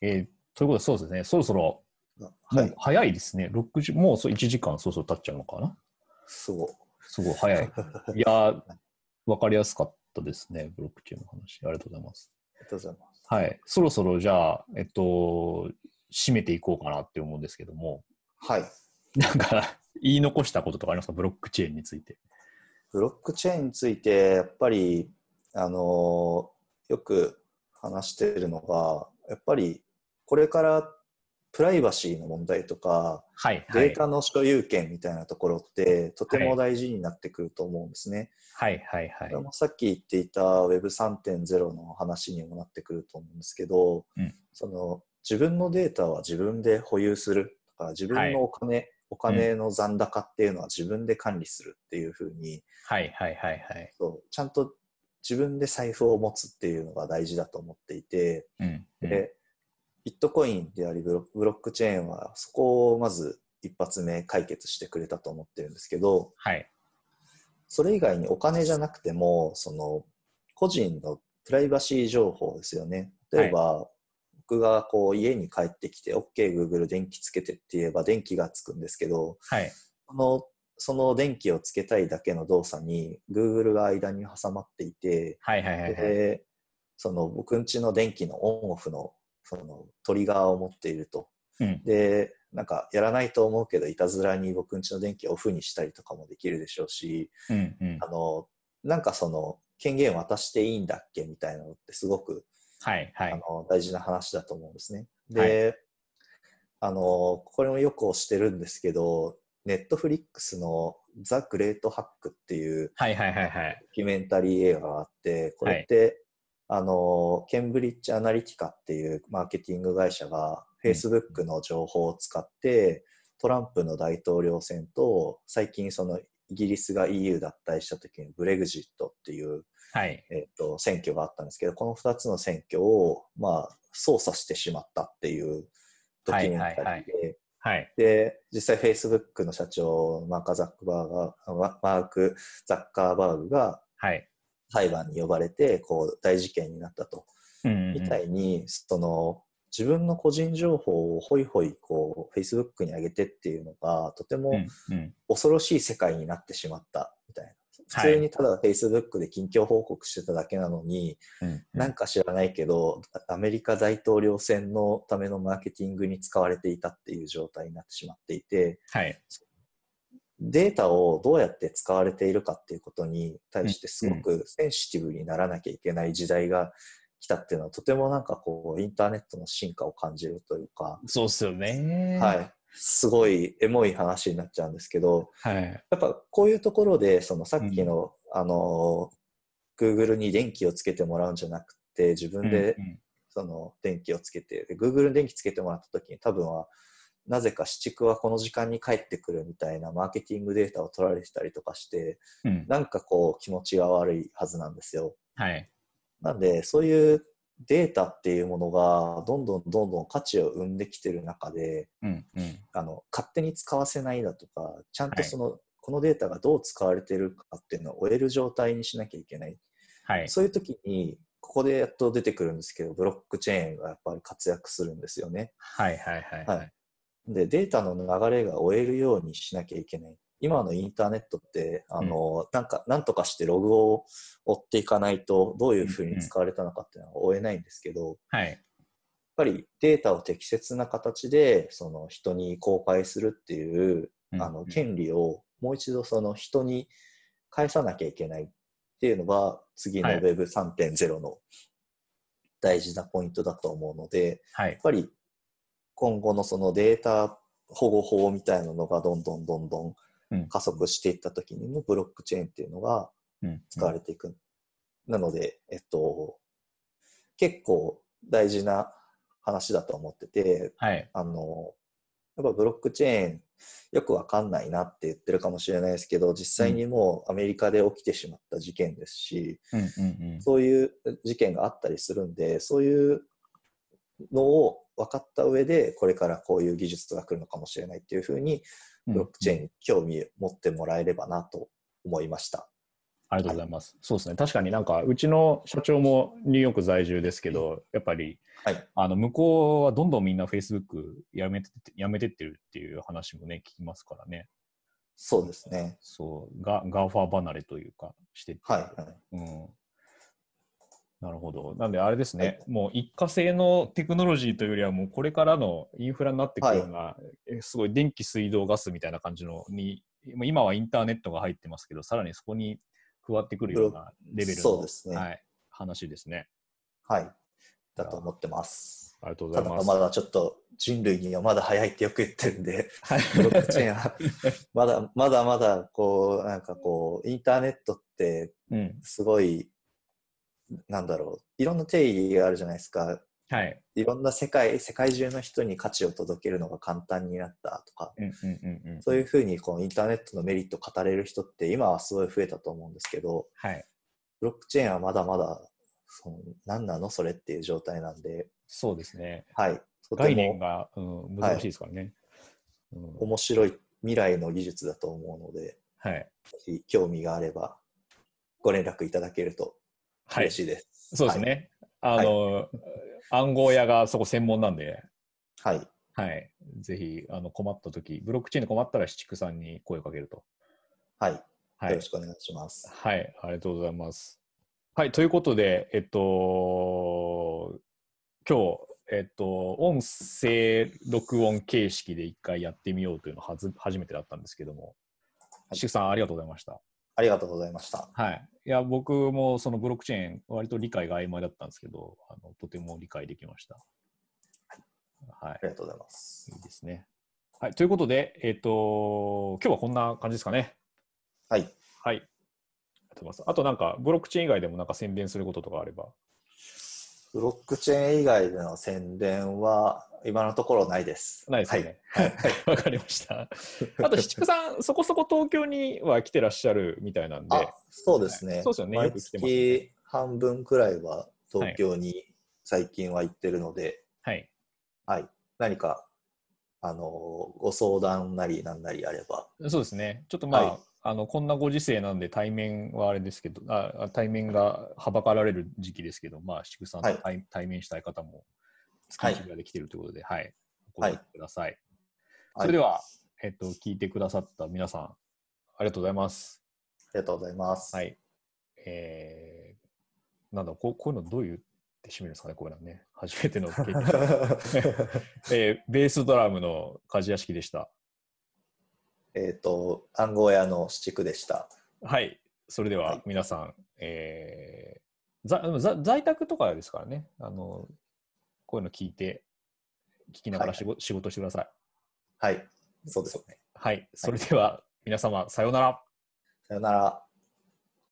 えー、ということでそうですね、そろそろ、はい。早いですね。6時、もうそう1時間そろそろ経っちゃうのかな？そう。すごい早い。いやー、わかりやすかったですね、ブロックチェーンの話。ありがとうございます。ありがとうございます。はい。そろそろじゃあ、えっと、締めていこうかなって思うんですけども、はい。なんか、言い残したこととかありますか？ブロックチェーンについて。ブロックチェーンについて、やっぱり、あのーよく話しているのが、やっぱり、これからプライバシーの問題とか、はい。はいデー。タの所有権みたいなところって、とても大事になってくると思うんですね。はい。はい。はいこれ。もさっき言っていた Web3.0 の話にもなってくると思うんですけど、うんその自分のデータは自分で保有するとか自分のお金、お金の残高っていうのは自分で管理するっていうふうに、はい。はい。はい。はい。そうちゃんと自分で財布を持つっていうのが大事だと思っていて、うん。うんでビットコインでありブロックチェーンはそこをまず一発目解決してくれたと思ってるんですけど、はい。それ以外にお金じゃなくても、その個人のプライバシー情報ですよね。例えば、僕がこう家に帰ってきて、OK、Google 電気つけてって言えば電気がつくんですけど、はい。そのその電気をつけたいだけの動作に Google が間に挟まっていて、はい。はい。はい。はい。でその僕ん家の電気のオンオフのそのトリガーを持っていると。うん。で、なんかやらないと思うけど、いたずらに僕ん家の電気をオフにしたりとかもできるでしょうし、うん。うんあ。の、なんかその、権限渡していいんだっけみたいなのってすごく、はい。はい。あの大事な話だと思うんですね。で、あの、これもよく推してるんですけど、ネットフリックスのザ・グレート・ハックっていう。ドキュメンタリー映画があって、これって、あの、ケンブリッジ・アナリティカっていうマーケティング会社が、うん Facebook の情報を使って、トランプの大統領選と、最近そのイギリスが EU 脱退した時にブレグジットっていう、はい。えっと選挙があったんですけど、この2つの選挙を、まあ、操作してしまったっていうドキュメンタリーで、はいはいはい。で、実際 Facebook の社長、マーカ・ザックバーガー、ママーク・ザッカーバーグがはい。裁判に呼ばれて、こう、大事件になったと。うん。みたいに、その、自分の個人情報をホイホイ、こう、Facebook に上げてっていうのが、とても。恐ろしい世界になってしまった、普通にただ Facebook で近況報告してただけなのに、うん。なんか知らないけど、アメリカ大統領選のためのマーケティングに使われていたっていう状態になってしまっていて、はい。データをどうやって使われているかっていうことに対してすごくセンシティブにならなきゃいけない時代が来たっていうのはとてもなんかこうインターネットの進化を感じるというか、そうっすよね。はい、すごいエモい話になっちゃうんですけど、はい。やっぱこういうところでそのさっきの、あの Google に電気をつけてもらうんじゃなくて自分でうんその電気をつけて、で Google に電気つけてもらった時に多分は、なぜか市区はこの時間に帰ってくるみたいなマーケティングデータを取られてたりとかして、うん。なんかこう気持ちが悪いはずなんですよ。はい。なんで、そういうデータっていうものがどんどんどんどん価値を生んできてる中で、うん。うん。あの勝手に使わせないだとか、ちゃんはいとその、このデータがどう使われてるかっていうのを終える状態にしなきゃいけない。はい。そういう時に、ここでやっと出てくるんですけど、ブロックチェーンがやっぱり活躍するんですよね。はい。はい。はい。はい。で、データの流れが終えるようにしなきゃいけない。今のインターネットって、あの、なんか、なんとかしてログを追っていかないと、どういうふうに使われたのかっていうのは追えないんですけど、やっはい。ぱりデータを適切な形で、その人に公開するっていう、あの、権利をもう一度その人に返さなきゃいけないっていうのが、次のはい。Web3.0 の大事なポイントだと思うので、はい。やっ。ぱり今後のそのデータ保護法みたいなのがどんどんどんどんうん加速していった時にもブロックチェーンっていうのがうん。使われていく。なので、えっと、結構大事な話だと思ってて、はい。あの、やっぱブロックチェーンよくわかんないなって言ってるかもしれないですけど、実際にもうアメリカで起きてしまった事件ですし。そういう事件があったりするんで、そういうのを分かった上で、これからこういう技術が来るのかもしれないっていうふうに、ブロックチェーンに興味を持ってもらえればなと思いました。ありがとうございます。そうですね。確かになんか、うちの社長もニューヨーク在住ですけど、やっぱり、はい。あの、向こうはどんどんみんな Facebook やめてって、やめてってるっていう話もね、聞きますからね。そうですね。そう、ガガーファー離れというか、してってはい。はいうん。なるほど。なんで、あれですね、もう一過性のテクノロジーというよりは、もうこれからのインフラになってくるような、えすごい電気、水道、ガスみたいな感じのに、今はインターネットが入ってますけど、さらにそこに加わってくるようなレベルの、そうですねはい、話ですね。はい。だと思ってます。ありがとうごたざいます。だまだちょっと人類にはまだ早いってよく言ってるんで、はいブロックチェーンはまだまだまだこう、なんかこう、インターネットってうん。すごい、なんだろう、いろんな定義があるじゃないですか。はい。いろんな世界、世界中の人に価値を届けるのが簡単になったとか、うんうんうんうん。そういうふうにこうインターネットのメリットを語れる人って今はすごい増えたと思うんですけど、はい。ブロックチェーンはまだまだ、その何なのそれっていう状態なんで、そうですね。はい。概念もが、うん、難しいですからね。うん面白い未来の技術だと思うので、はい。興味があればご連絡いただけるとはい嬉。しいです。そうですね。あの、暗号屋がそこ専門なんで、はい。はい。はい。ぜひ、あの、困った時、ブロックチェーンで困ったら、七九さんに声をかけると。はい。はいよろ。しくお願いします。はい。ありがとうございます。はい。ということで、えっと、今日、えっと、音声録音形式で一回やってみようというのはず初めてだったんですけども、はい七九さん、ありがとうございました。ありがとうございました。はい。いや、僕もそのブロックチェーン、割と理解が曖昧だったんですけど、あのとても理解できました。はいあ。りがとうございます。いいですね。はい。ということで、えっ、と、今日はこんな感じですかね。はい。はい。ありがとうございます。あとなんか、ブロックチェーン以外でもなんか宣伝することとかあれば。ブロックチェーン以外での宣伝は今のところないです。ないですよね。はい。わ、かりました。あと、七九さん、そこそこ東京には来てらっしゃるみたいなんで、あ、そうですね。はいそうですよねよ毎く来てますよね月半分くらいは東京に最近は行ってるので、はい。はい。何か、あの、ご相談なりなんなりあれば、そうですね。ちょっとまあ、はいあのこんなご時世なんで対面はあれですけど、あ対面がはばかられる時期ですけど、まあ、祝さんとはい対,、対面したい方も月はい1ぐらいできてるということで、はい。おはい声掛けください。はいそれでは、えっと、聞いてくださった皆さん、ありがとうございます。ありがとうございます。はい。えー、なんだこう、こういうのどう言って締めるんですかね、こういうのね。初めての経験 えーベースドラムの鍛冶屋敷でした。えっと、暗号屋の七区でした。はい。それでははい皆さん、えーざざ在宅とかですからね、あの、こういうの聞いて、聞きながらはい仕事,、仕事してください。はい。そうですね。はい。それでは、皆様、さようなら。さよなら。